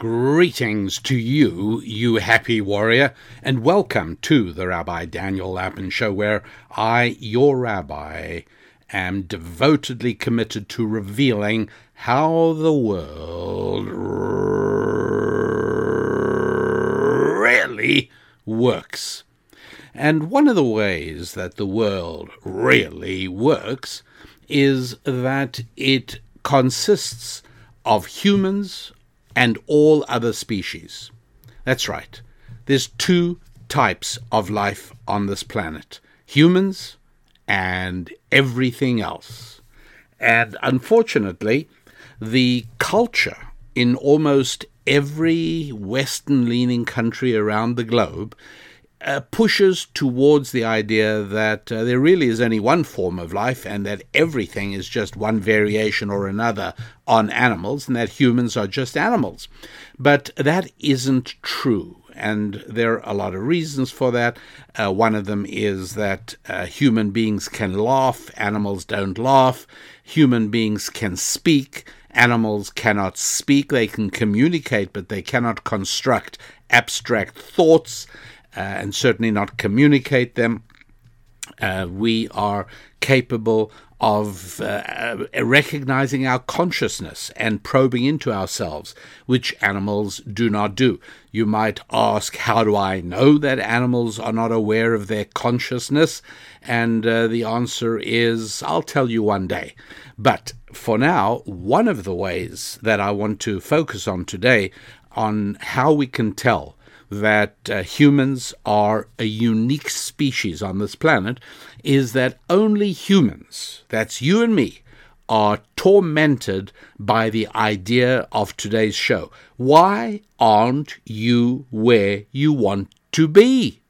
Greetings to you, you happy warrior, and welcome to the Rabbi Daniel Lapin Show, where I, your rabbi, am devotedly committed to revealing how the world really works. And one of the ways that the world really works is that it consists of humans and all other species. That's right. There's two types of life on this planet humans and everything else. And unfortunately, the culture in almost every Western leaning country around the globe uh, pushes towards the idea that uh, there really is only one form of life and that everything is just one variation or another on animals and that humans are just animals. But that isn't true. And there are a lot of reasons for that. Uh, one of them is that uh, human beings can laugh, animals don't laugh. Human beings can speak, animals cannot speak. They can communicate, but they cannot construct abstract thoughts and certainly not communicate them. Uh, we are capable of uh, recognizing our consciousness and probing into ourselves, which animals do not do. You might ask, How do I know that animals are not aware of their consciousness? And uh, the answer is, I'll tell you one day. But for now, one of the ways that I want to focus on today on how we can tell that uh, humans are a unique species on this planet is that only humans, that's you and me, are tormented by the idea of today's show. Why aren't you where you want to be?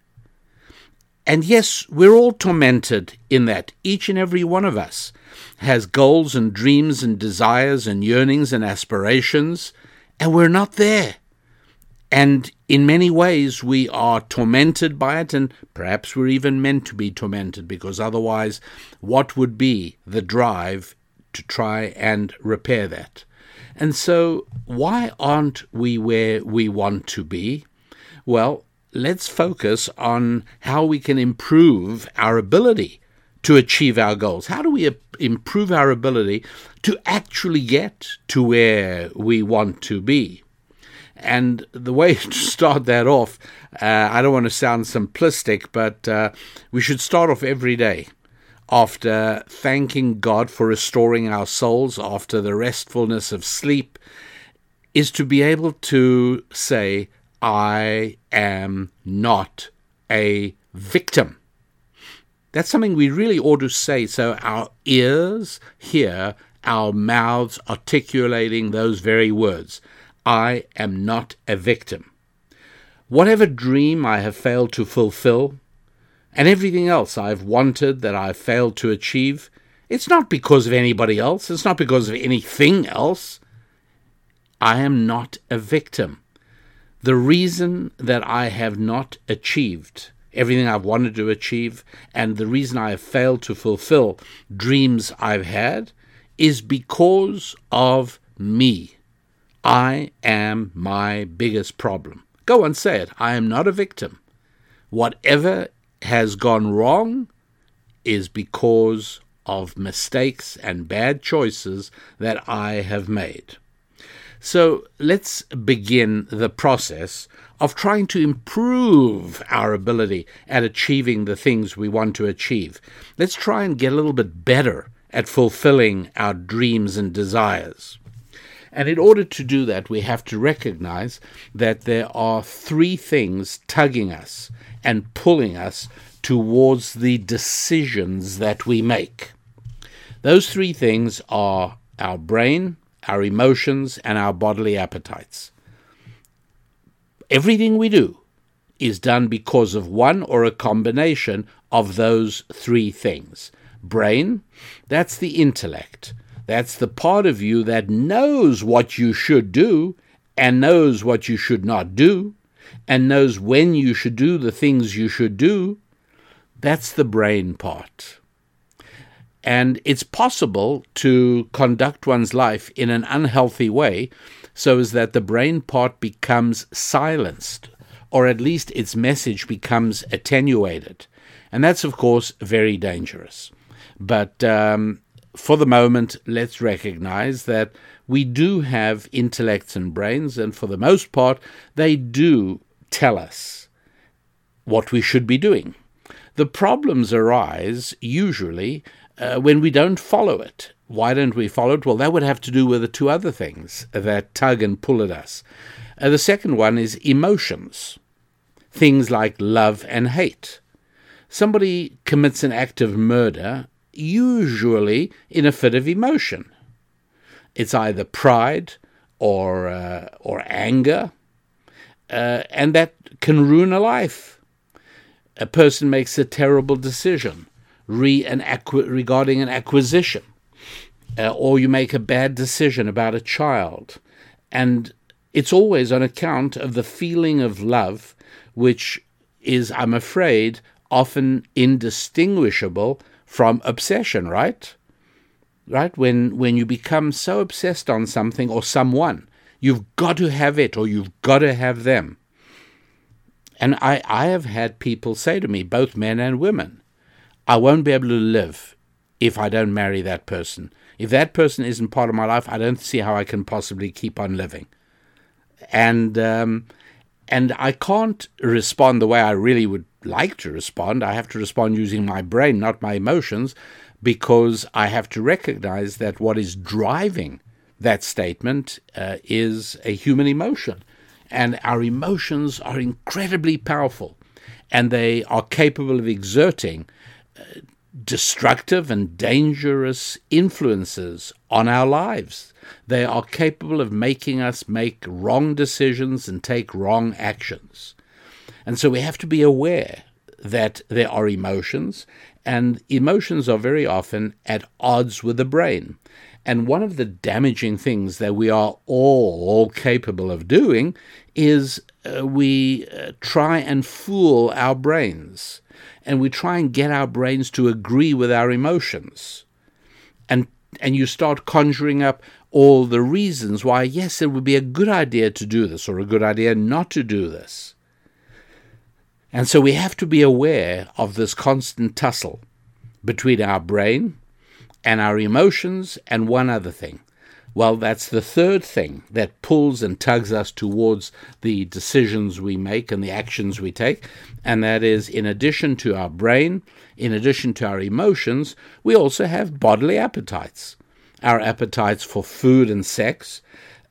And yes, we're all tormented in that. Each and every one of us has goals and dreams and desires and yearnings and aspirations, and we're not there. And in many ways, we are tormented by it, and perhaps we're even meant to be tormented, because otherwise, what would be the drive to try and repair that? And so, why aren't we where we want to be? Well, let's focus on how we can improve our ability to achieve our goals. How do we uh, improve our ability to actually get to where we want to be? And the way to start that off, uh, I don't want to sound simplistic, but uh, we should start off every day after thanking God for restoring our souls after the restfulness of sleep, is to be able to say, I am not a victim. That's something we really ought to say so our ears hear our mouths articulating those very words. I am not a victim. Whatever dream I have failed to fulfill, and everything else I've wanted that I've failed to achieve, it's not because of anybody else, it's not because of anything else. I am not a victim. The reason that I have not achieved everything I've wanted to achieve, and the reason I have failed to fulfill dreams I've had, is because of me. I am my biggest problem. Go and say it. I am not a victim. Whatever has gone wrong is because of mistakes and bad choices that I have made. So let's begin the process of trying to improve our ability at achieving the things we want to achieve. Let's try and get a little bit better at fulfilling our dreams and desires. And in order to do that, we have to recognize that there are three things tugging us and pulling us towards the decisions that we make. Those three things are our brain, our emotions, and our bodily appetites. Everything we do is done because of one or a combination of those three things. Brain, that's the intellect. That's the part of you that knows what you should do and knows what you should not do and knows when you should do the things you should do. That's the brain part. And it's possible to conduct one's life in an unhealthy way so as that the brain part becomes silenced, or at least its message becomes attenuated. And that's, of course, very dangerous. But um, for the moment, let's recognize that we do have intellects and brains, and for the most part, they do tell us what we should be doing. The problems arise usually uh, when we don't follow it. Why don't we follow it? Well, that would have to do with the two other things that tug and pull at us. Uh, the second one is emotions, things like love and hate. Somebody commits an act of murder, usually in a fit of emotion. It's either pride or uh, or anger, uh, and that can ruin a life. A person makes a terrible decision re an acqu- regarding an acquisition, uh, or you make a bad decision about a child, and it's always on account of the feeling of love, which is, I'm afraid, often indistinguishable from obsession, right? Right? When when you become so obsessed on something or someone, you've got to have it or you've got to have them. And I, I have had people say to me, both men and women, I won't be able to live if I don't marry that person. If that person isn't part of my life, I don't see how I can possibly keep on living. And um, and I can't respond the way I really would like to respond. I have to respond using my brain, not my emotions, because I have to recognize that what is driving that statement uh, is a human emotion. And our emotions are incredibly powerful, and they are capable of exerting uh, destructive and dangerous influences on our lives. They are capable of making us make wrong decisions and take wrong actions. And so we have to be aware that there are emotions, and emotions are very often at odds with the brain. And one of the damaging things that we are all all capable of doing is uh, we uh, try and fool our brains. And we try and get our brains to agree with our emotions. And, and you start conjuring up all the reasons why, yes, it would be a good idea to do this or a good idea not to do this. And so we have to be aware of this constant tussle between our brain and our emotions and one other thing. Well, that's the third thing that pulls and tugs us towards the decisions we make and the actions we take. And that is, in addition to our brain, in addition to our emotions, we also have bodily appetites our appetites for food and sex,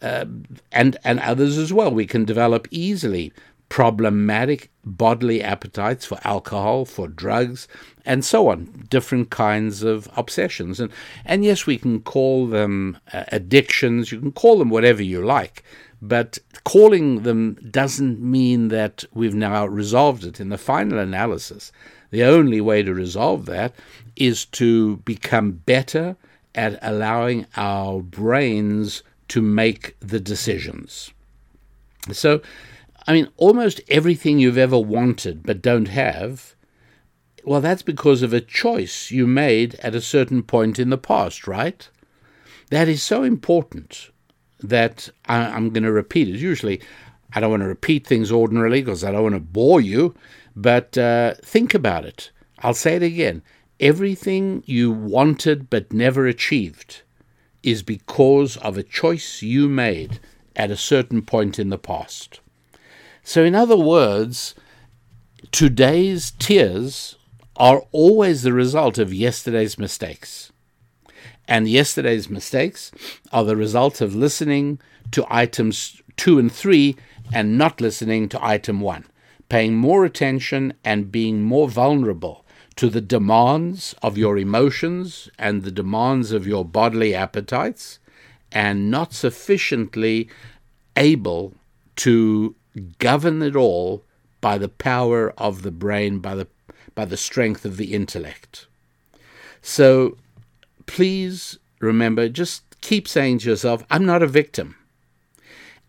uh, and and others as well. We can develop easily problematic bodily appetites for alcohol, for drugs, and so on. Different kinds of obsessions, and and yes, we can call them uh, addictions. You can call them whatever you like. But calling them doesn't mean that we've now resolved it. In the final analysis, the only way to resolve that is to become better at allowing our brains to make the decisions. So, I mean, almost everything you've ever wanted but don't have, well, that's because of a choice you made at a certain point in the past, right? That is so important that I, am going to repeat it. Usually, I don't want to repeat things ordinarily because I don't want to bore you, but uh, think about it. I'll say it again. Everything you wanted but never achieved is because of a choice you made at a certain point in the past. So, in other words, today's tears are always the result of yesterday's mistakes. And yesterday's mistakes are the result of listening to items two and three and not listening to item one, paying more attention and being more vulnerable to the demands of your emotions and the demands of your bodily appetites, and not sufficiently able to govern it all by the power of the brain, by the, by the strength of the intellect. So please remember, just keep saying to yourself, I'm not a victim.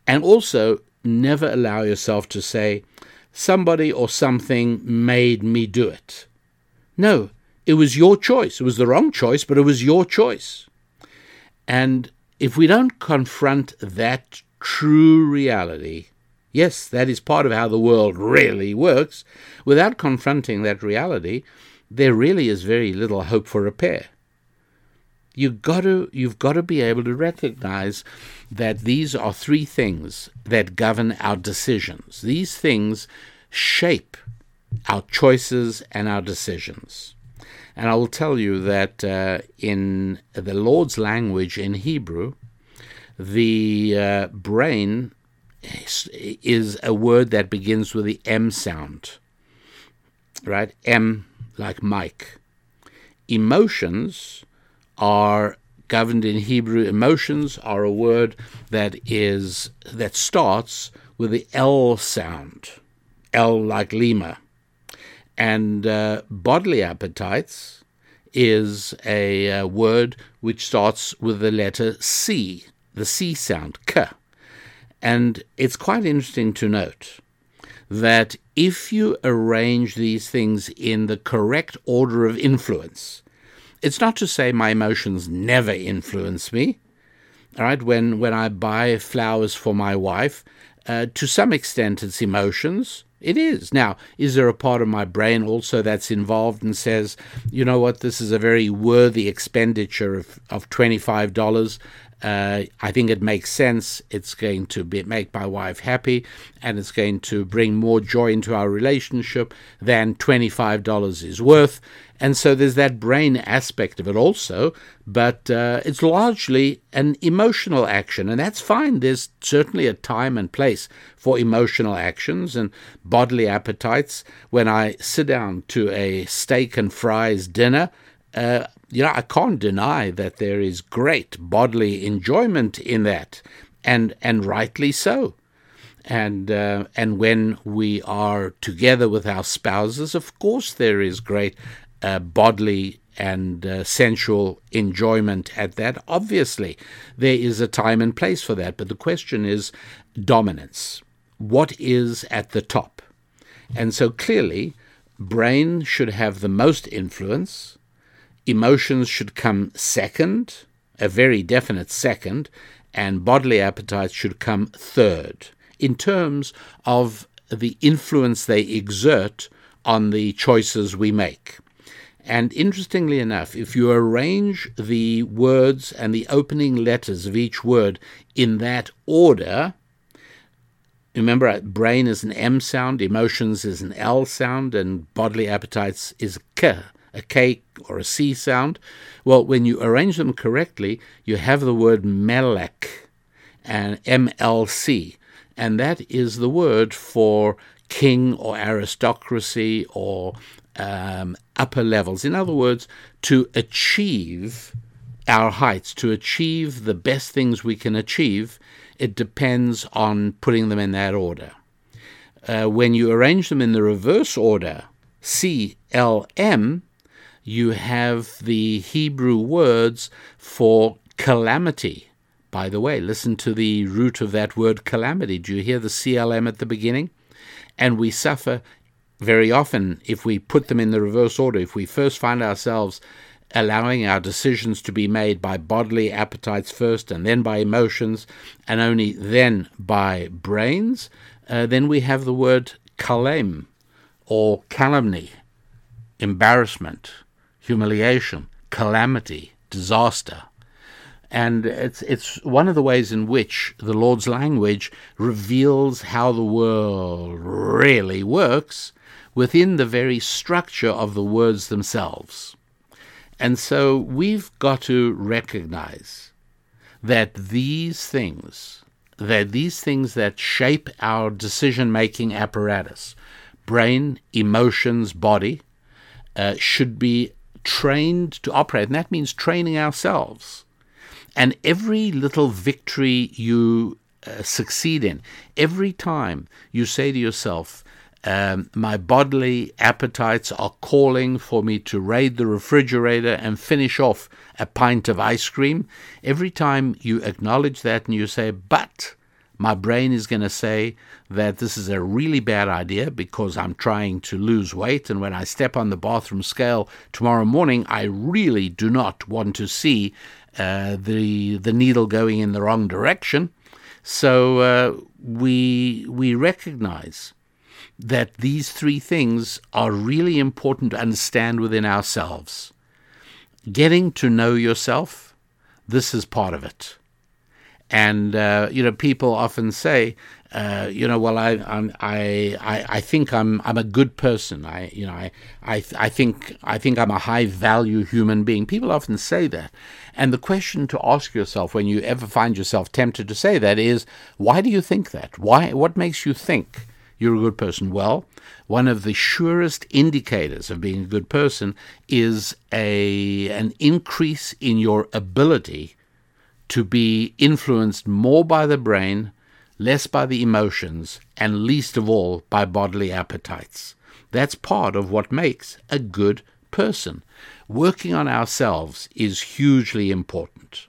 And also, never allow yourself to say, somebody or something made me do it. No, it was your choice. It was the wrong choice, but it was your choice. And if we don't confront that true reality, yes, that is part of how the world really works, without confronting that reality, there really is very little hope for repair. You've got to, you've got to be able to recognize that these are three things that govern our decisions. These things shape our choices and our decisions. And I will tell you that uh, in the Lord's language in Hebrew, the uh, brain is a word that begins with the M sound, right? M like Mike. Emotions are governed in Hebrew. Emotions are a word that is that starts with the L sound, L like Lima, and uh, bodily appetites is a, uh, word which starts with the letter C, the C sound, K. And it's quite interesting to note that if you arrange these things in the correct order of influence, it's not to say my emotions never influence me. All right, when when I buy flowers for my wife, uh, to some extent it's emotions. It is. Now, is there a part of my brain also that's involved and says, you know what, this is a very worthy expenditure of, of $25 uh, I think it makes sense. It's going to be, make my wife happy, and it's going to bring more joy into our relationship than $25 is worth. And so there's that brain aspect of it also, but uh, it's largely an emotional action, and that's fine. There's certainly a time and place for emotional actions and bodily appetites. When I sit down to a steak and fries dinner, uh, you know, I can't deny that there is great bodily enjoyment in that, and and rightly so. And uh, and when we are together with our spouses, of course, there is great uh, bodily and uh, sensual enjoyment at that. Obviously, there is a time and place for that. But the question is dominance. What is at the top? And so clearly, brain should have the most influence emotions should come second, a very definite second, and bodily appetites should come third, in terms of the influence they exert on the choices we make. And interestingly enough, if you arrange the words and the opening letters of each word in that order, remember uh, brain is an M sound, emotions is an L sound, and bodily appetites is K a K or a C sound? Well, when you arrange them correctly, you have the word melek and MLC, and that is the word for king or aristocracy or um, upper levels. In other words, to achieve our heights, to achieve the best things we can achieve, it depends on putting them in that order. Uh, when you arrange them in the reverse order, C L M, you have the Hebrew words for calamity. By the way, listen to the root of that word calamity. Do you hear the CLM at the beginning? And we suffer very often if we put them in the reverse order. If we first find ourselves allowing our decisions to be made by bodily appetites first and then by emotions and only then by brains, uh, then we have the word kalem or calumny, embarrassment, humiliation, calamity, disaster. And it's, it's one of the ways in which the Lord's language reveals how the world really works within the very structure of the words themselves. And so we've got to recognize that these things, that these things that shape our decision making apparatus, brain, emotions, body, uh, should be trained to operate, and that means training ourselves. And every little victory you uh, succeed in, every time you say to yourself, um, my bodily appetites are calling for me to raid the refrigerator and finish off a pint of ice cream. Every time you acknowledge that and you say, but my brain is going to say that this is a really bad idea because I'm trying to lose weight. And when I step on the bathroom scale tomorrow morning, I really do not want to see uh, the, the needle going in the wrong direction. So uh, we we recognize that these three things are really important to understand within ourselves. Getting to know yourself, this is part of it. And uh, you know, people often say, uh, you know, well, I, I'm, I, I, I think I'm, I'm a good person. I, you know, I, I, I think, I think I'm a high value human being. People often say that, and the question to ask yourself when you ever find yourself tempted to say that is, why do you think that? Why? What makes you think you're a good person? Well, one of the surest indicators of being a good person is a an increase in your ability to be influenced more by the brain, less by the emotions, and least of all by bodily appetites. That's part of what makes a good person. Working on ourselves is hugely important.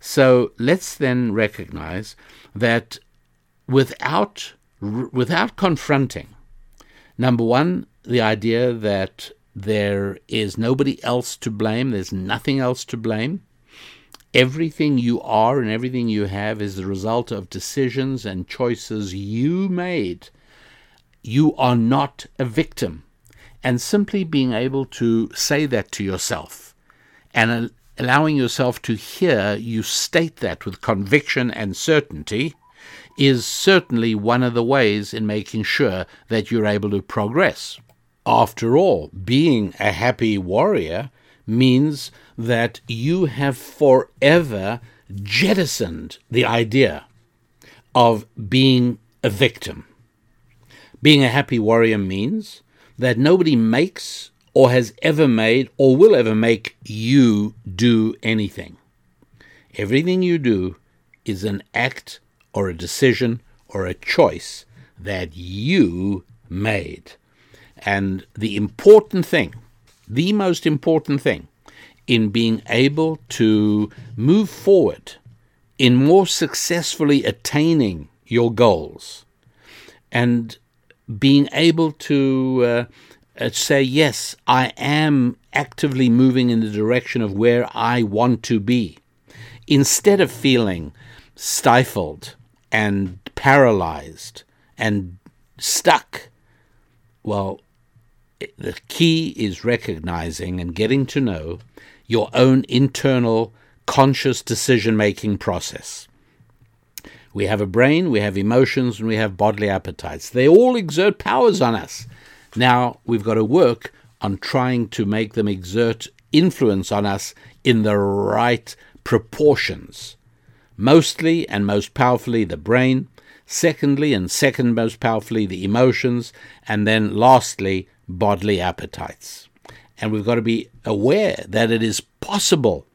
So let's then recognize that without without confronting number 1 the idea that there is nobody else to blame, there's nothing else to blame Everything you are and everything you have is the result of decisions and choices you made. You are not a victim. And simply being able to say that to yourself and allowing yourself to hear you state that with conviction and certainty is certainly one of the ways in making sure that you're able to progress. After all, being a happy warrior means that you have forever jettisoned the idea of being a victim. Being a happy warrior means that nobody makes or has ever made or will ever make you do anything. Everything you do is an act or a decision or a choice that you made. And the important thing, the most important thing, in being able to move forward in more successfully attaining your goals and being able to uh, say, yes, I am actively moving in the direction of where I want to be, instead of feeling stifled and paralyzed and stuck. Well, the key is recognizing and getting to know your own internal conscious decision making process. We have a brain, we have emotions, and we have bodily appetites. They all exert powers on us. Now we've got to work on trying to make them exert influence on us in the right proportions. Mostly and most powerfully the brain, secondly and second most powerfully the emotions, and then lastly bodily appetites. And we've got to be aware that it is possible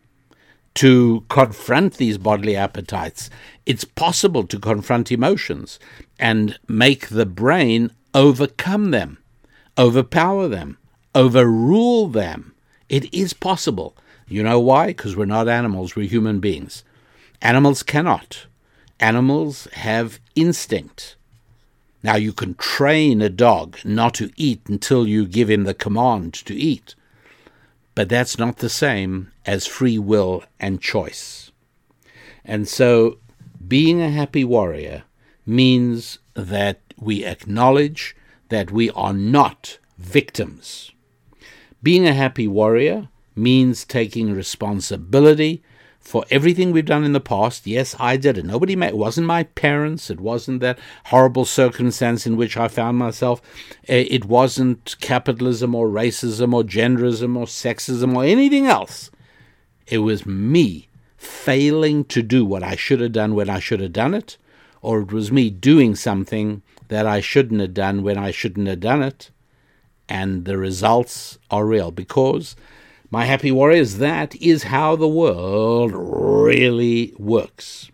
to confront these bodily appetites. It's possible to confront emotions and make the brain overcome them, overpower them, overrule them. It is possible. You know why? Because we're not animals, we're human beings. Animals cannot. Animals have instinct. Now, you can train a dog not to eat until you give him the command to eat, but that's not the same as free will and choice. And so, being a happy warrior means that we acknowledge that we are not victims. Being a happy warrior means taking responsibility for everything we've done in the past. Yes, I did it. Nobody made, it wasn't my parents. It wasn't that horrible circumstance in which I found myself. Eh, it wasn't capitalism or racism or genderism or sexism or anything else. It was me failing to do what I should have done when I should have done it, or it was me doing something that I shouldn't have done when I shouldn't have done it. And the results are real because my happy warriors, that is how the world really works.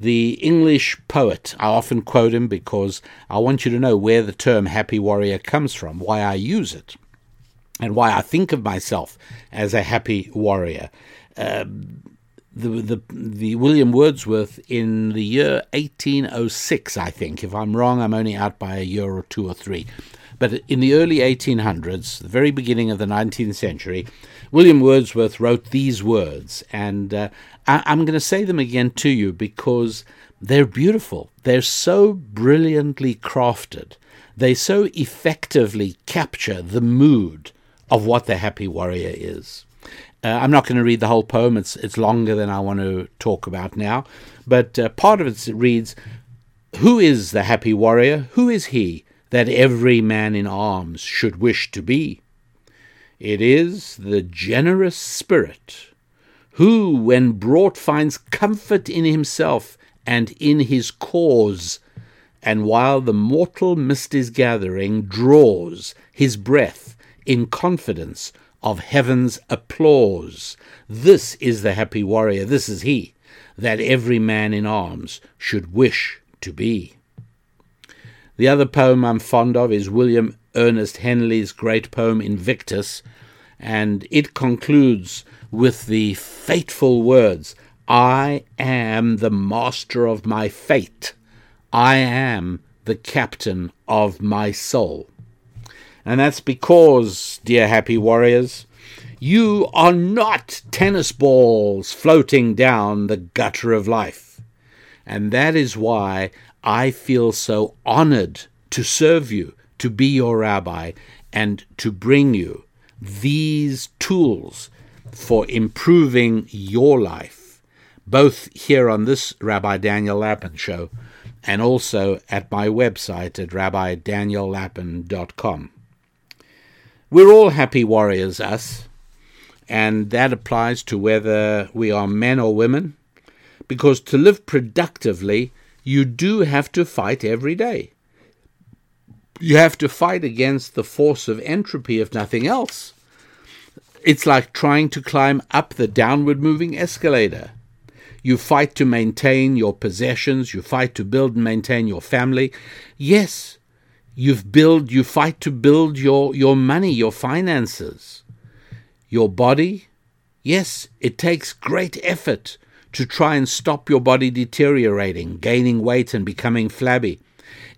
The English poet, I often quote him because I want you to know where the term happy warrior comes from, why I use it, and why I think of myself as a happy warrior. Uh, the, the, the William Wordsworth in the year 1806, I think. If I'm wrong, I'm only out by a year or two or three. But in the early 1800s, the very beginning of the 19th century, William Wordsworth wrote these words, and uh, I- I'm going to say them again to you because they're beautiful. They're so brilliantly crafted. They so effectively capture the mood of what the happy warrior is. Uh, I'm not going to read the whole poem, it's, it's longer than I want to talk about now. But uh, part of it reads Who is the happy warrior? Who is he that every man in arms should wish to be? It is the generous spirit who, when brought, finds comfort in himself and in his cause, and while the mortal mist is gathering, draws his breath in confidence of heaven's applause. This is the happy warrior, this is he, that every man in arms should wish to be. The other poem I'm fond of is William Ernest Henley's great poem Invictus, and it concludes with the fateful words I am the master of my fate. I am the captain of my soul. And that's because, dear happy warriors, you are not tennis balls floating down the gutter of life. And that is why I feel so honored to serve you, to be your rabbi, and to bring you these tools for improving your life, both here on this Rabbi Daniel Lapin show and also at my website at rabbidaniellapin.com. We're all happy warriors, us, and that applies to whether we are men or women, because to live productively, you do have to fight every day. You have to fight against the force of entropy, if nothing else. It's like trying to climb up the downward moving escalator. You fight to maintain your possessions, you fight to build and maintain your family. Yes, you've build you fight to build your, your money, your finances. Your body, yes, it takes great effort to try and stop your body deteriorating, gaining weight and becoming flabby.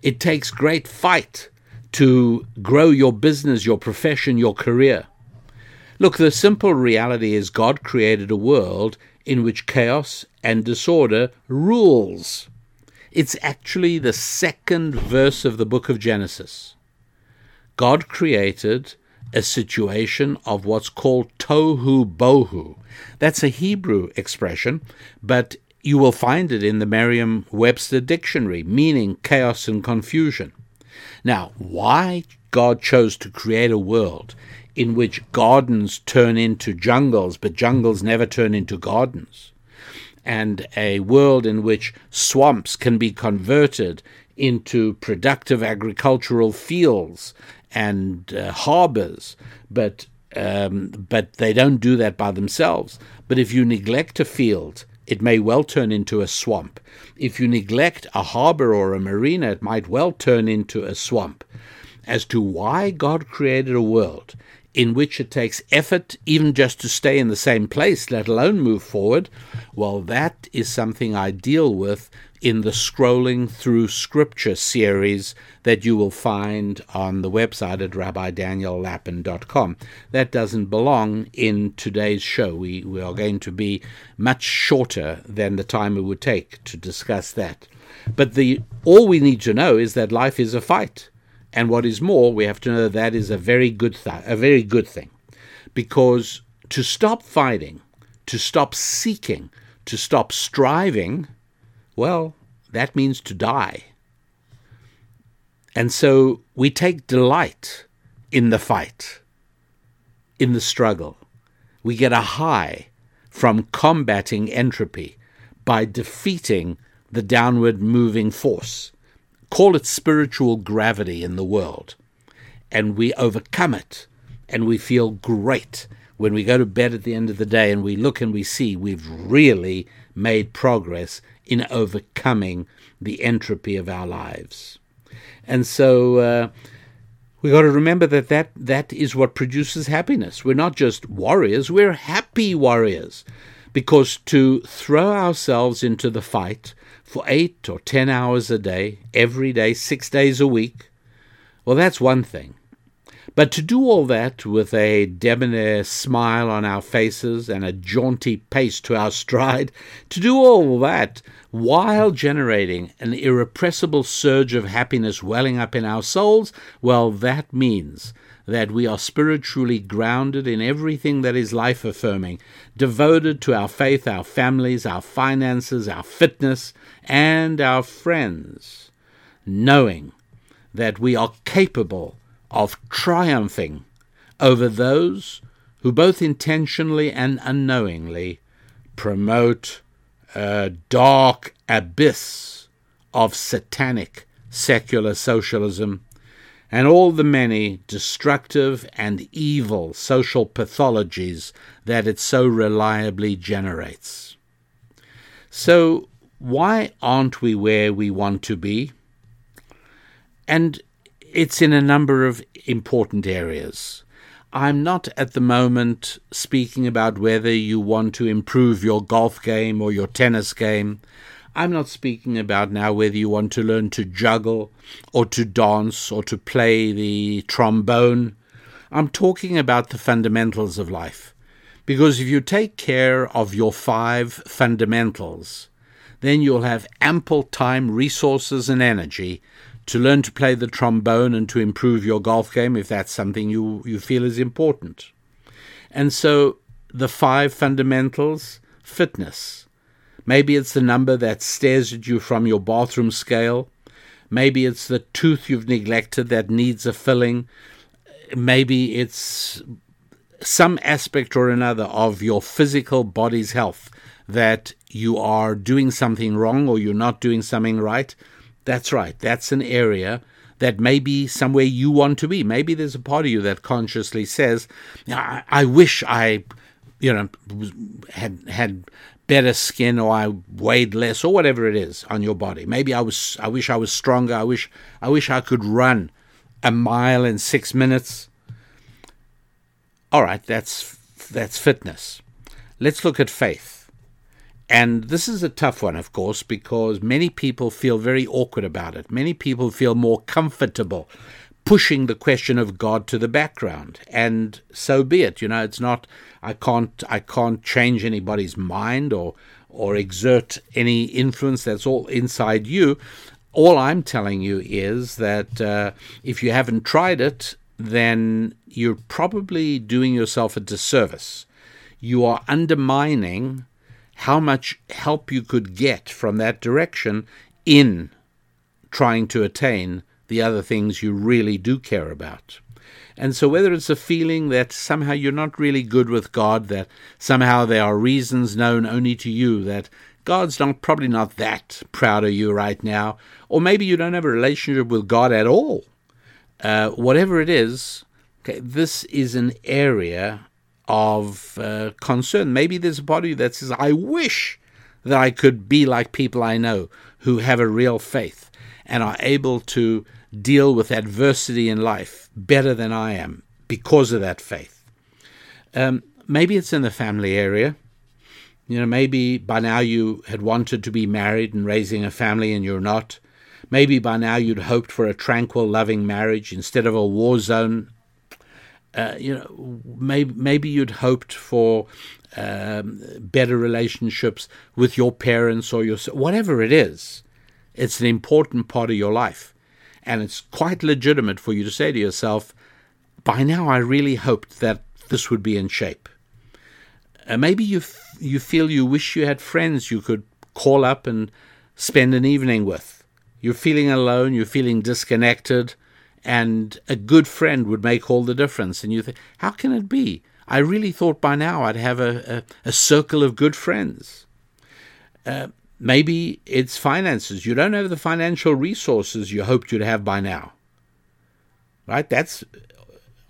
It takes great fight to grow your business, your profession, your career. Look, the simple reality is God created a world in which chaos and disorder rules. It's actually the second verse of the book of Genesis. God created a situation of what's called tohu bohu. That's a Hebrew expression, but you will find it in the Merriam Webster dictionary, meaning chaos and confusion. Now, why God chose to create a world in which gardens turn into jungles, but jungles never turn into gardens, and a world in which swamps can be converted into productive agricultural fields and uh, harbors, but um, but they don't do that by themselves. But if you neglect a field, it may well turn into a swamp. If you neglect a harbor or a marina, it might well turn into a swamp. As to why God created a world in which it takes effort even just to stay in the same place, let alone move forward, well, that is something I deal with in the Scrolling Through Scripture series that you will find on the website at rabbidaniellapin.com. That doesn't belong in today's show. We, we are going to be much shorter than the time it would take to discuss that. But the all we need to know is that life is a fight. And what is more, we have to know that, that is a very good th- a very good thing, because to stop fighting, to stop seeking, to stop striving, well, that means to die. And so we take delight in the fight, in the struggle. We get a high from combating entropy by defeating the downward moving force call it spiritual gravity in the world, and we overcome it, and we feel great when we go to bed at the end of the day and we look and we see we've really made progress in overcoming the entropy of our lives. And so uh, we got to remember that, that that is what produces happiness. We're not just warriors, we're happy warriors. Because to throw ourselves into the fight for eight or ten hours a day, every day, six days a week, well, that's one thing. But to do all that with a debonair smile on our faces and a jaunty pace to our stride, to do all that while generating an irrepressible surge of happiness welling up in our souls, well, that means that we are spiritually grounded in everything that is life affirming, devoted to our faith, our families, our finances, our fitness, and our friends, knowing that we are capable of triumphing over those who both intentionally and unknowingly promote a dark abyss of satanic secular socialism and all the many destructive and evil social pathologies that it so reliably generates. So, why aren't we where we want to be? And it's in a number of important areas. I'm not at the moment speaking about whether you want to improve your golf game or your tennis game. I'm not speaking about now whether you want to learn to juggle or to dance or to play the trombone. I'm talking about the fundamentals of life. Because if you take care of your five fundamentals, then you'll have ample time, resources, and energy to learn to play the trombone and to improve your golf game if that's something you, you feel is important. And so the five fundamentals fitness. Maybe it's the number that stares at you from your bathroom scale. Maybe it's the tooth you've neglected that needs a filling. Maybe it's some aspect or another of your physical body's health that you are doing something wrong or you're not doing something right. That's right. That's an area that may be somewhere you want to be. Maybe there's a part of you that consciously says, I, I wish I, you know, had had better skin or I weighed less or whatever it is on your body. Maybe I was I wish I was stronger. I wish I wish I could run a mile in 6 minutes. All right, that's that's fitness. Let's look at faith. And this is a tough one, of course, because many people feel very awkward about it. Many people feel more comfortable pushing the question of God to the background. And so be it. You know, it's not I can't I can't change anybody's mind or or exert any influence. That's all inside you. All I'm telling you is that uh, if you haven't tried it, then you're probably doing yourself a disservice. You are undermining how much help you could get from that direction in trying to attain the other things you really do care about. And so, whether it's a feeling that somehow you're not really good with God, that somehow there are reasons known only to you, that God's not probably not that proud of you right now, or maybe you don't have a relationship with God at all. Uh, whatever it is, okay, this is an area of uh, concern. Maybe there's a part of you that says, I wish that I could be like people I know who have a real faith and are able to deal with adversity in life better than I am because of that faith. Um, maybe it's in the family area. You know, maybe by now you had wanted to be married and raising a family and you're not. Maybe by now you'd hoped for a tranquil, loving marriage instead of a war zone uh, you know, maybe maybe you'd hoped for um, better relationships with your parents or your whatever it is. It's an important part of your life, and it's quite legitimate for you to say to yourself, "By now, I really hoped that this would be in shape." Uh, maybe you f- you feel you wish you had friends you could call up and spend an evening with. You're feeling alone. You're feeling disconnected and a good friend would make all the difference. And you think, how can it be? I really thought by now I'd have a, a, a circle of good friends. Uh, maybe it's finances. You don't have the financial resources you hoped you'd have by now. Right? That's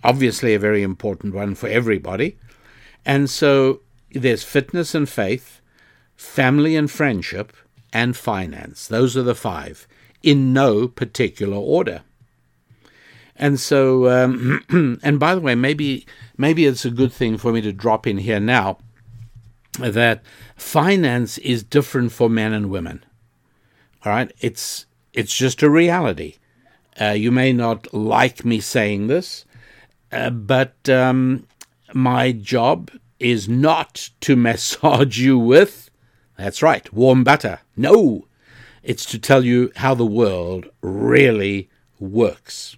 obviously a very important one for everybody. And so there's fitness and faith, family and friendship, and finance. Those are the five in no particular order. And so, um, and by the way, maybe maybe it's a good thing for me to drop in here now that finance is different for men and women. All right, it's it's just a reality. Uh, you may not like me saying this. Uh, but um, my job is not to massage you with, that's right, warm butter. No, it's to tell you how the world really works.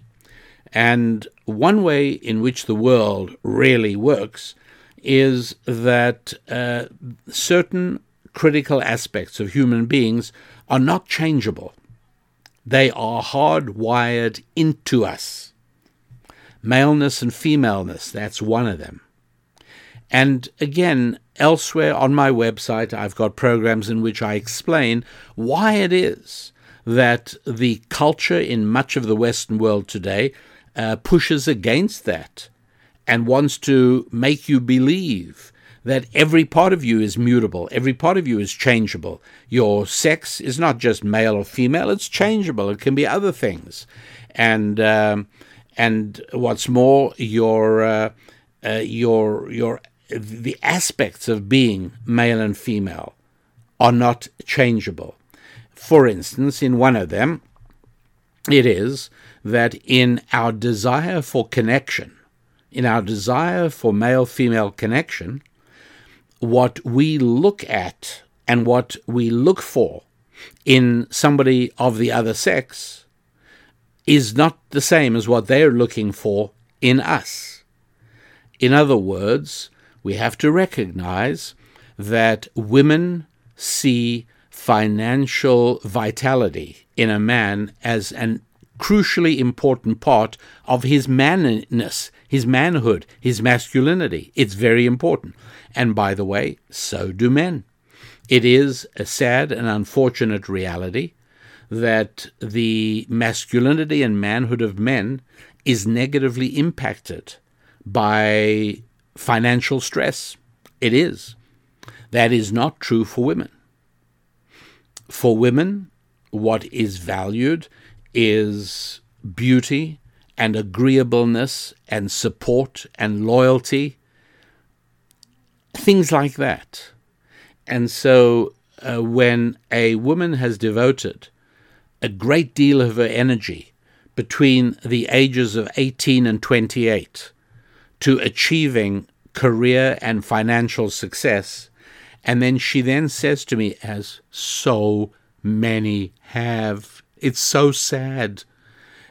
And one way in which the world really works is that uh, certain critical aspects of human beings are not changeable. They are hardwired into us. Maleness and femaleness, that's one of them. And again, elsewhere on my website, I've got programs in which I explain why it is that the culture in much of the Western world today uh, pushes against that and wants to make you believe that every part of you is mutable, every part of you is changeable. Your sex is not just male or female; it's changeable. It can be other things, and um, and what's more, your uh, uh, your your the aspects of being male and female are not changeable. For instance, in one of them, it is that in our desire for connection, in our desire for male female connection, what we look at and what we look for in somebody of the other sex is not the same as what they're looking for in us. In other words, we have to recognize that women see financial vitality in a man as an crucially important part of his manness, his manhood, his masculinity. It's very important. And by the way, so do men. It is a sad and unfortunate reality that the masculinity and manhood of men is negatively impacted by financial stress. It is. That is not true for women. For women, what is valued is beauty and agreeableness and support and loyalty, things like that. And so uh, when a woman has devoted a great deal of her energy between the ages of 18 and 28 to achieving career and financial success, and then she then says to me, as so many have, it's so sad,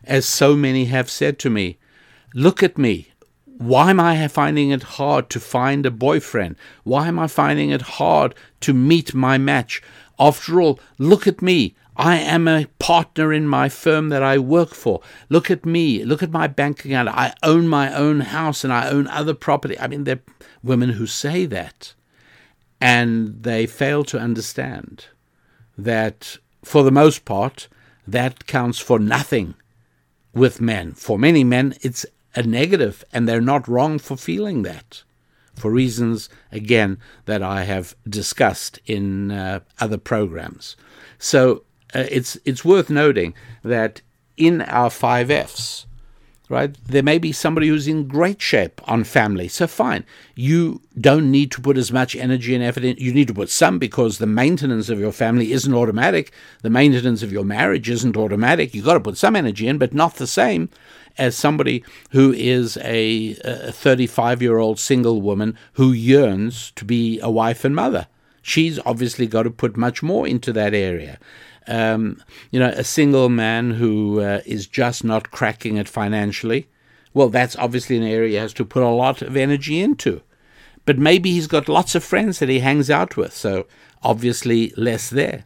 as so many have said to me, look at me. Why am I finding it hard to find a boyfriend? Why am I finding it hard to meet my match? After all, look at me. I am a partner in my firm that I work for. Look at me. Look at my bank account. I own my own house and I own other property. I mean, there are women who say that and they fail to understand that, for the most part, that counts for nothing with men. For many men, it's a negative, and they're not wrong for feeling that, for reasons, again, that I have discussed in uh, other programs. So uh, it's it's worth noting that in our five Fs, right, there may be somebody who's in great shape on family. So fine, you don't need to put as much energy and effort in. You need to put some because the maintenance of your family isn't automatic. The maintenance of your marriage isn't automatic. You've got to put some energy in, but not the same as somebody who is a 35 year old single woman who yearns to be a wife and mother. She's obviously got to put much more into that area. Um, you know, a single man who uh, is just not cracking it financially, well, that's obviously an area he has to put a lot of energy into. But maybe he's got lots of friends that he hangs out with, so obviously less there.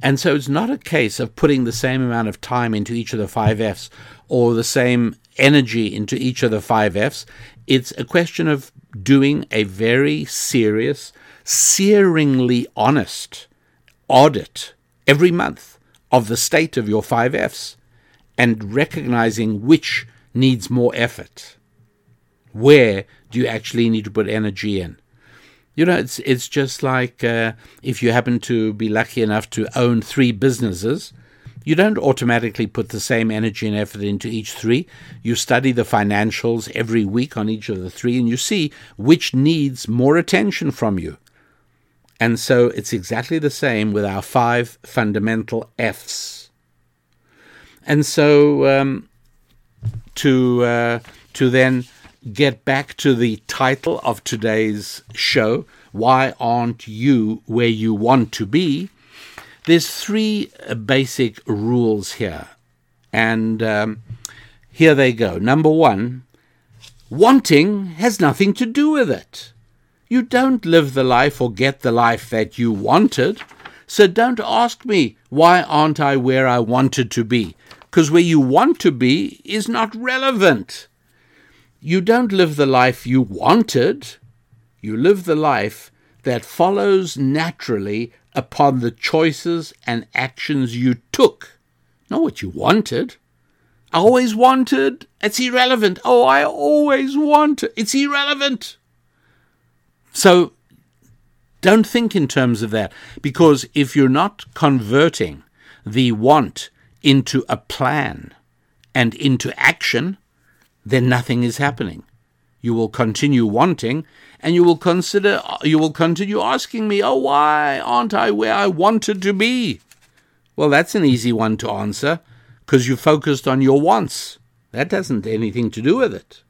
And so it's not a case of putting the same amount of time into each of the five F's or the same energy into each of the five F's. It's a question of doing a very serious, searingly honest audit every month of the state of your five F's and recognizing which needs more effort. Where do you actually need to put energy in? You know, it's it's just like uh, if you happen to be lucky enough to own three businesses, you don't automatically put the same energy and effort into each three. You study the financials every week on each of the three, and you see which needs more attention from you. And so it's exactly the same with our five fundamental F's. And so um, to uh, to then get back to the title of today's show, Why Aren't You Where You Want to Be? There's three uh, basic rules here. And um, here they go. Number one, wanting has nothing to do with it. You don't live the life or get the life that you wanted. So don't ask me, why aren't I where I wanted to be? Because where you want to be is not relevant. You don't live the life you wanted. You live the life that follows naturally upon the choices and actions you took, not what you wanted. I always wanted. It's irrelevant. Oh, I always wanted. It's irrelevant. So don't think in terms of that, because if you're not converting the want into a plan and into action, then nothing is happening. You will continue wanting, and you will consider you will continue asking me, "Oh, why aren't I where I wanted to be?" Well, that's an easy one to answer because you focused on your wants. That doesn't anything to do with it.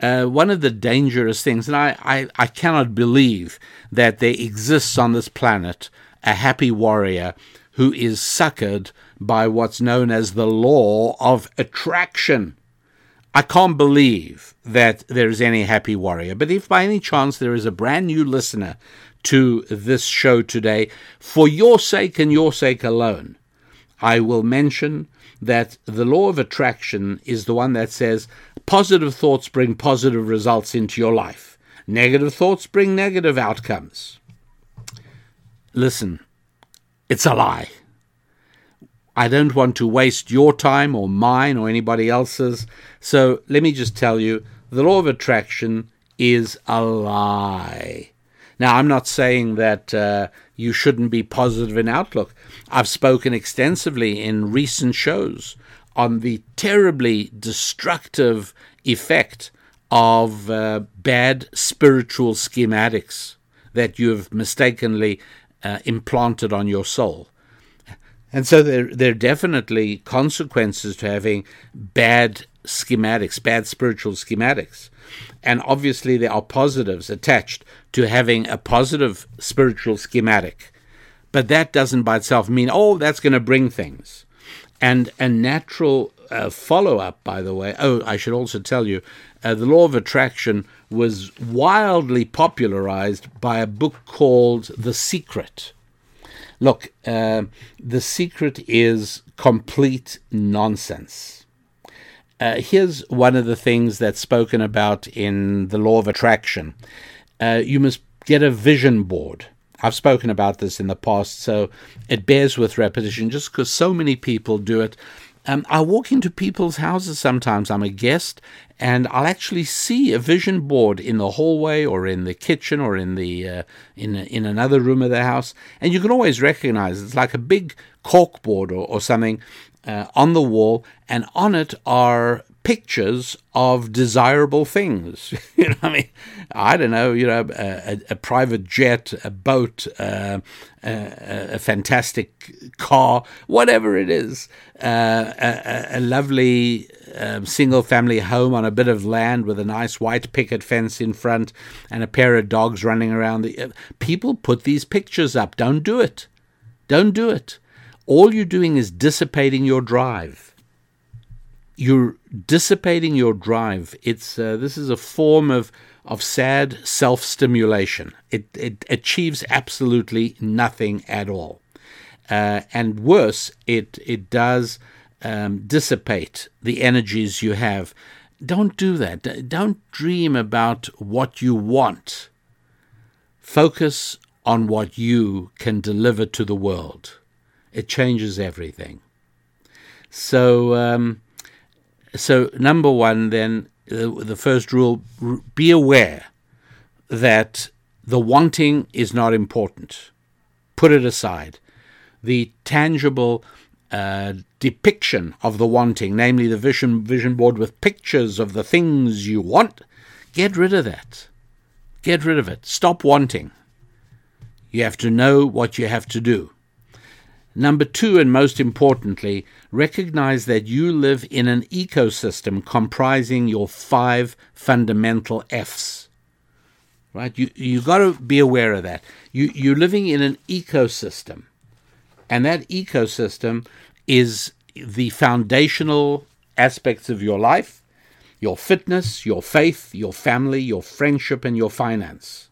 Uh, one of the dangerous things, and I, I, I cannot believe that there exists on this planet a happy warrior who is suckered by what's known as the law of attraction. I can't believe that there is any happy warrior. But if by any chance there is a brand new listener to this show today, for your sake and your sake alone, I will mention that the law of attraction is the one that says positive thoughts bring positive results into your life, negative thoughts bring negative outcomes. Listen, it's a lie. I don't want to waste your time or mine or anybody else's. So let me just tell you the law of attraction is a lie. Now, I'm not saying that uh, you shouldn't be positive in outlook. I've spoken extensively in recent shows on the terribly destructive effect of uh, bad spiritual schematics that you have mistakenly uh, implanted on your soul. And so there, there are definitely consequences to having bad schematics, bad spiritual schematics. And obviously, there are positives attached to having a positive spiritual schematic. But that doesn't by itself mean, oh, that's going to bring things. And a natural uh, follow up, by the way, oh, I should also tell you, uh, the law of attraction was wildly popularized by a book called The Secret. Look, uh, The Secret is complete nonsense. Uh, here's one of the things that's spoken about in the law of attraction. Uh, you must get a vision board. I've spoken about this in the past, so it bears with repetition just because so many people do it. Um, I walk into people's houses sometimes. I'm a guest, and I'll actually see a vision board in the hallway or in the kitchen or in the uh, in in another room of the house, and you can always recognize it's like a big cork board or, or something, uh, on the wall, and on it are pictures of desirable things. you know, I mean, I don't know, you know, a, a private jet, a boat, uh, a, a, fantastic car, whatever it is, uh, a, a, lovely um, single family home on a bit of land with a nice white picket fence in front and a pair of dogs running around. The, uh, people put these pictures up. Don't do it. Don't do it all you're doing is dissipating your drive. You're dissipating your drive. It's uh, this is a form of of sad self stimulation. It it achieves absolutely nothing at all, uh, and worse, it it does um, dissipate the energies you have. Don't do that. Don't dream about what you want. Focus on what you can deliver to the world it changes everything. So, um, so number one, then the, the first rule: be aware that the wanting is not important. Put it aside. The tangible uh, depiction of the wanting, namely the vision vision board with pictures of the things you want, get rid of that. Get rid of it. Stop wanting. You have to know what you have to do. Number two, and most importantly, recognize that you live in an ecosystem comprising your five fundamental F's. Right? You you got to be aware of that. You you're living in an ecosystem, and that ecosystem is the foundational aspects of your life, your fitness, your faith, your family, your friendship, and your finance.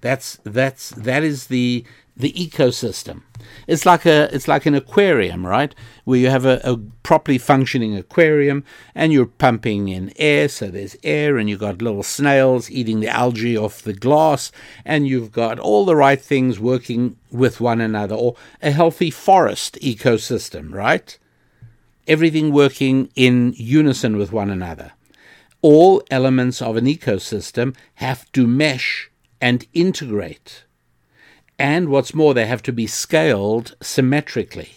That's that's that is the the ecosystem. It's like a it's like an aquarium, right? Where you have a, a, properly functioning aquarium and you're pumping in air, so there's air, and you've got little snails eating the algae off the glass, and you've got all the right things working with one another, or a healthy forest ecosystem, right? Everything working in unison with one another. All elements of an ecosystem have to mesh and integrate. And what's more, they have to be scaled symmetrically.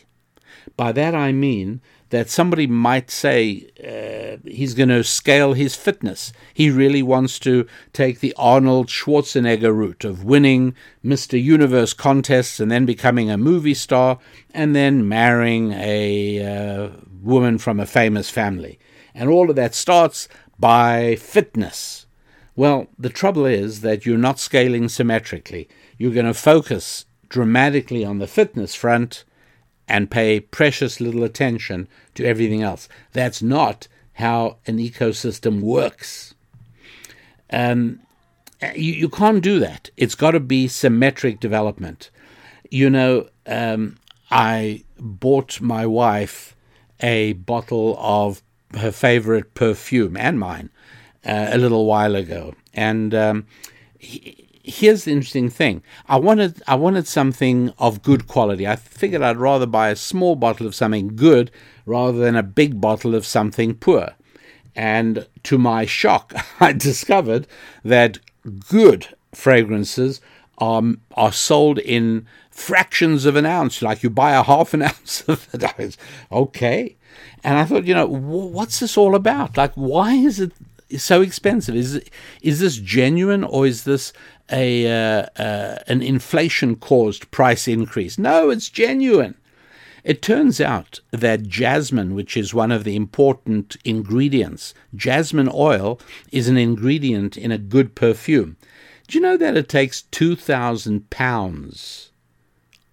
By that I mean that somebody might say uh, he's going to scale his fitness. He really wants to take the Arnold Schwarzenegger route of winning Mr. Universe contests and then becoming a movie star and then marrying a uh, woman from a famous family. And all of that starts by fitness. Well, the trouble is that you're not scaling symmetrically. You're going to focus dramatically on the fitness front and pay precious little attention to everything else. That's not how an ecosystem works. Um, you, you can't do that. It's got to be symmetric development. You know, um, I bought my wife a bottle of her favorite perfume and mine uh, a little while ago, and um, here's the interesting thing. I wanted I wanted something of good quality. I figured I'd rather buy a small bottle of something good rather than a big bottle of something poor. And to my shock, I discovered that good fragrances are are sold in fractions of an ounce. Like you buy a half an ounce of it. Okay. And I thought, you know, what's this all about? Like, why is it so expensive? Is is this genuine or is this a uh, uh, an inflation caused price increase? No, it's genuine. It turns out that jasmine, which is one of the important ingredients, jasmine oil is an ingredient in a good perfume. Do you know that it takes 2,000 pounds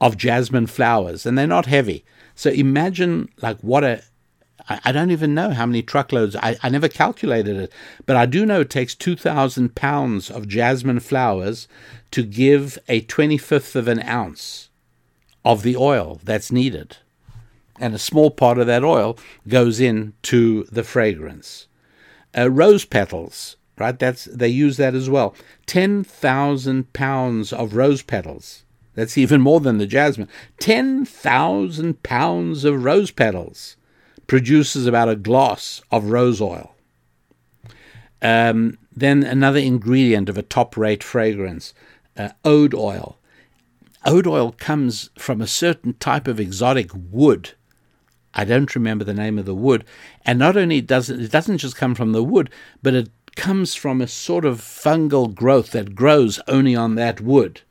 of jasmine flowers and they're not heavy? So imagine like what a I, I don't even know how many truckloads. I, I never calculated it, but I do know it takes 2,000 pounds of jasmine flowers to give a 25th of an ounce of the oil that's needed. And a small part of that oil goes into the fragrance. Uh, rose petals, right? That's they use that as well. Ten thousand pounds of rose petals. That's even more than the jasmine. Ten thousand pounds of rose petals produces about a glass of rose oil. Um, then another ingredient of a top rate fragrance, uh, oud oil. Oud oil comes from a certain type of exotic wood. I don't remember the name of the wood. And not only does it, it doesn't just come from the wood, but it comes from a sort of fungal growth that grows only on that wood.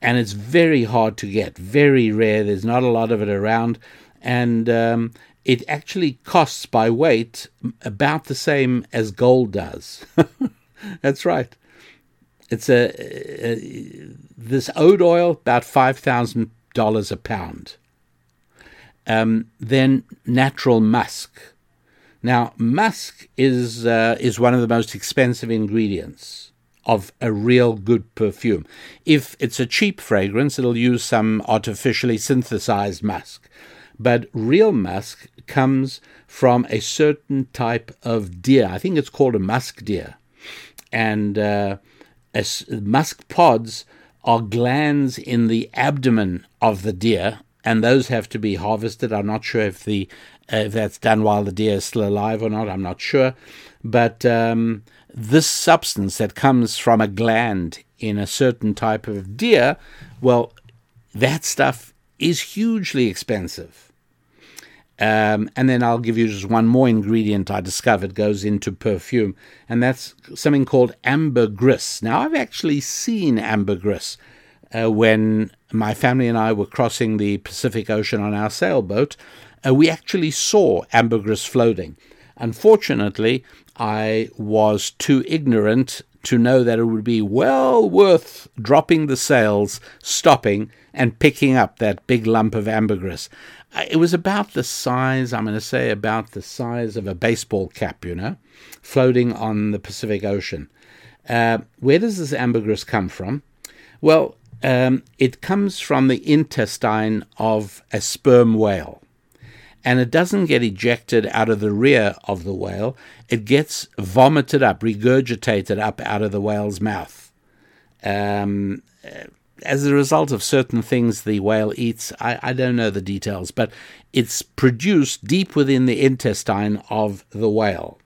And it's very hard to get, very rare. There's not a lot of it around. And um, it actually costs by weight about the same as gold does. That's right. It's a, a this oud oil about five thousand dollars a pound. Um, then natural musk. Now musk is uh, is one of the most expensive ingredients of a real good perfume. If it's a cheap fragrance, it'll use some artificially synthesized musk. But real musk comes from a certain type of deer. I think it's called a musk deer. And uh, musk pods are glands in the abdomen of the deer, and those have to be harvested. I'm not sure if the uh, if that's done while the deer is still alive or not. I'm not sure, but um, this substance that comes from a gland in a certain type of deer, well, that stuff is hugely expensive. Um, and then I'll give you just one more ingredient I discovered goes into perfume, and that's something called ambergris. Now, I've actually seen ambergris uh, when my family and I were crossing the Pacific Ocean on our sailboat, uh, we actually saw ambergris floating. Unfortunately, I was too ignorant to know that it would be well worth dropping the sails, stopping, and picking up that big lump of ambergris. Uh, it was about the size, I'm going to say, about the size of a baseball cap, you know, floating on the Pacific Ocean. Uh, where does this ambergris come from? Well, um, it comes from the intestine of a sperm whale. And it doesn't get ejected out of the rear of the whale, it gets vomited up, regurgitated up out of the whale's mouth. Um, as a result of certain things the whale eats, I, I don't know the details, but it's produced deep within the intestine of the whale.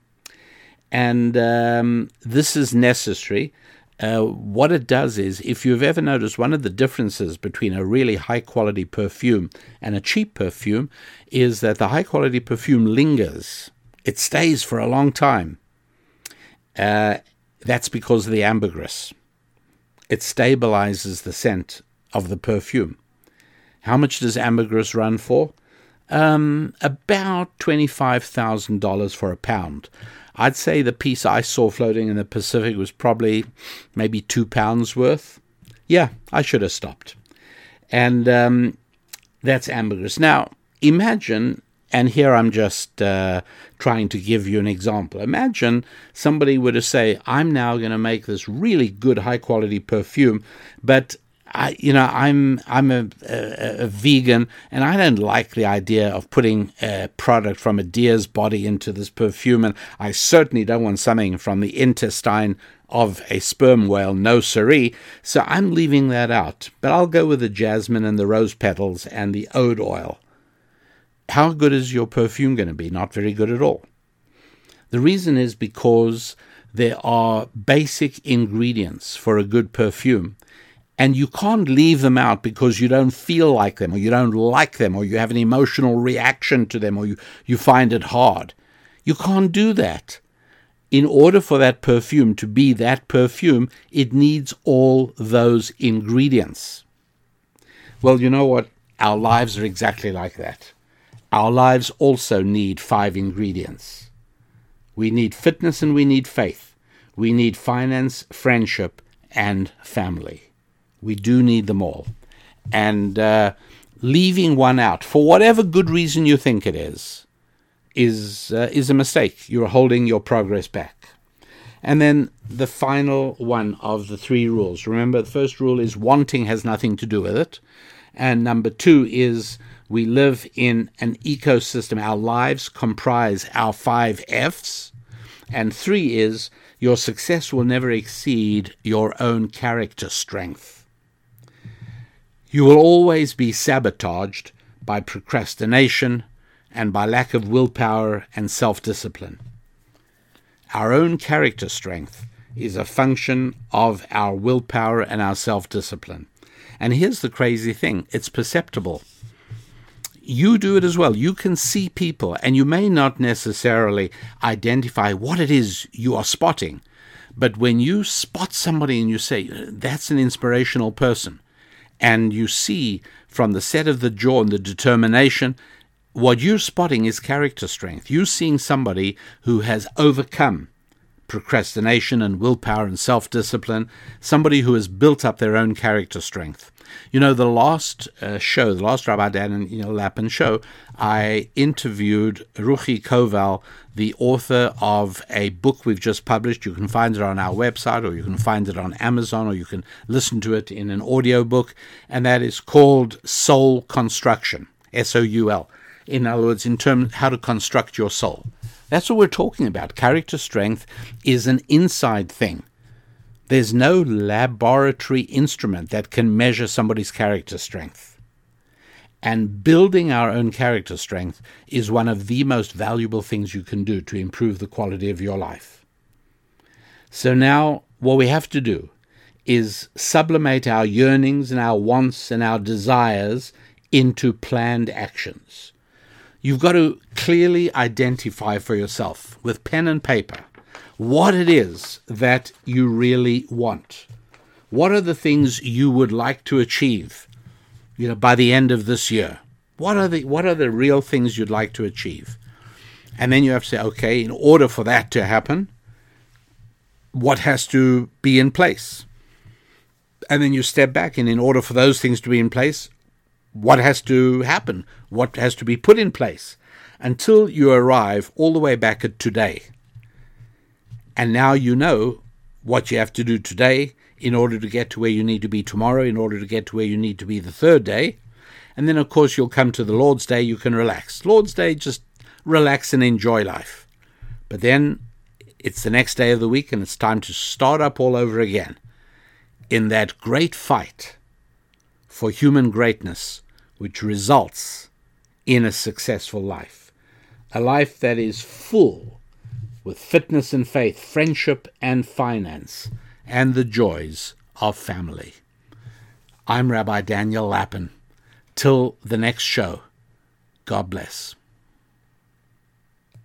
And um, this is necessary uh, what it does is, if you've ever noticed, one of the differences between a really high quality perfume and a cheap perfume is that the high quality perfume lingers, it stays for a long time. Uh, that's because of the ambergris. It stabilizes the scent of the perfume. How much does ambergris run for? Um, about $25,000 for a pound. I'd say the piece I saw floating in the Pacific was probably maybe two pounds worth. Yeah, I should have stopped. And um, that's ambergris. Now, imagine, and here I'm just uh, trying to give you an example. Imagine somebody were to say, I'm now going to make this really good, high quality perfume, but I, you know, I'm I'm a, a, a, vegan, and I don't like the idea of putting a product from a deer's body into this perfume, and I certainly don't want something from the intestine of a sperm whale. No siree. So I'm leaving that out, but I'll go with the jasmine and the rose petals and the oud oil. How good is your perfume going to be? Not very good at all. The reason is because there are basic ingredients for a good perfume and you can't leave them out because you don't feel like them or you don't like them or you have an emotional reaction to them or you, you find it hard. You can't do that. In order for that perfume to be that perfume, it needs all those ingredients. Well, you know what? Our lives are exactly like that. Our lives also need five ingredients. We need fitness and we need faith. We need finance, friendship, and family. We do need them all. And uh, leaving one out, for whatever good reason you think it is, is, uh, is a mistake. You're holding your progress back. And then the final one of the three rules. Remember, the first rule is wanting has nothing to do with it. And number two is we live in an ecosystem. Our lives comprise our five F's. And three is your success will never exceed your own character strength. You will always be sabotaged by procrastination and by lack of willpower and self discipline. Our own character strength is a function of our willpower and our self discipline. And here's the crazy thing it's perceptible. You do it as well. You can see people, and you may not necessarily identify what it is you are spotting. But when you spot somebody and you say, that's an inspirational person, and you see from the set of the jaw and the determination, what you're spotting is character strength. You're seeing somebody who has overcome procrastination and willpower and self discipline, somebody who has built up their own character strength. You know, the last uh, show, the last Rabbi Daniel Lapin show, I interviewed Ruchi Koval, the author of a book we've just published. You can find it on our website, or you can find it on Amazon, or you can listen to it in an audio book, and that is called Soul Construction, S O U L. In other words, in terms how to construct your soul. That's what we're talking about. Character strength is an inside thing. There's no laboratory instrument that can measure somebody's character strength. And building our own character strength is one of the most valuable things you can do to improve the quality of your life. So now, what we have to do is sublimate our yearnings and our wants and our desires into planned actions. You've got to clearly identify for yourself with pen and paper what it is that you really want. What are the things you would like to achieve? you know, by the end of this year? What are the what are the real things you'd like to achieve? And then you have to say, okay, in order for that to happen, what has to be in place? And then you step back, and in order for those things to be in place, what has to happen? What has to be put in place? Until you arrive all the way back at today. And now you know what you have to do today in order to get to where you need to be tomorrow, in order to get to where you need to be the third day. And then, of course, you'll come to the Lord's Day, you can relax. Lord's Day, just relax and enjoy life. But then it's the next day of the week and it's time to start up all over again in that great fight for human greatness, which results in a successful life. A life that is full with fitness and faith, friendship and finance, and the joys of family. I'm Rabbi Daniel Lapin. Till the next show, God bless.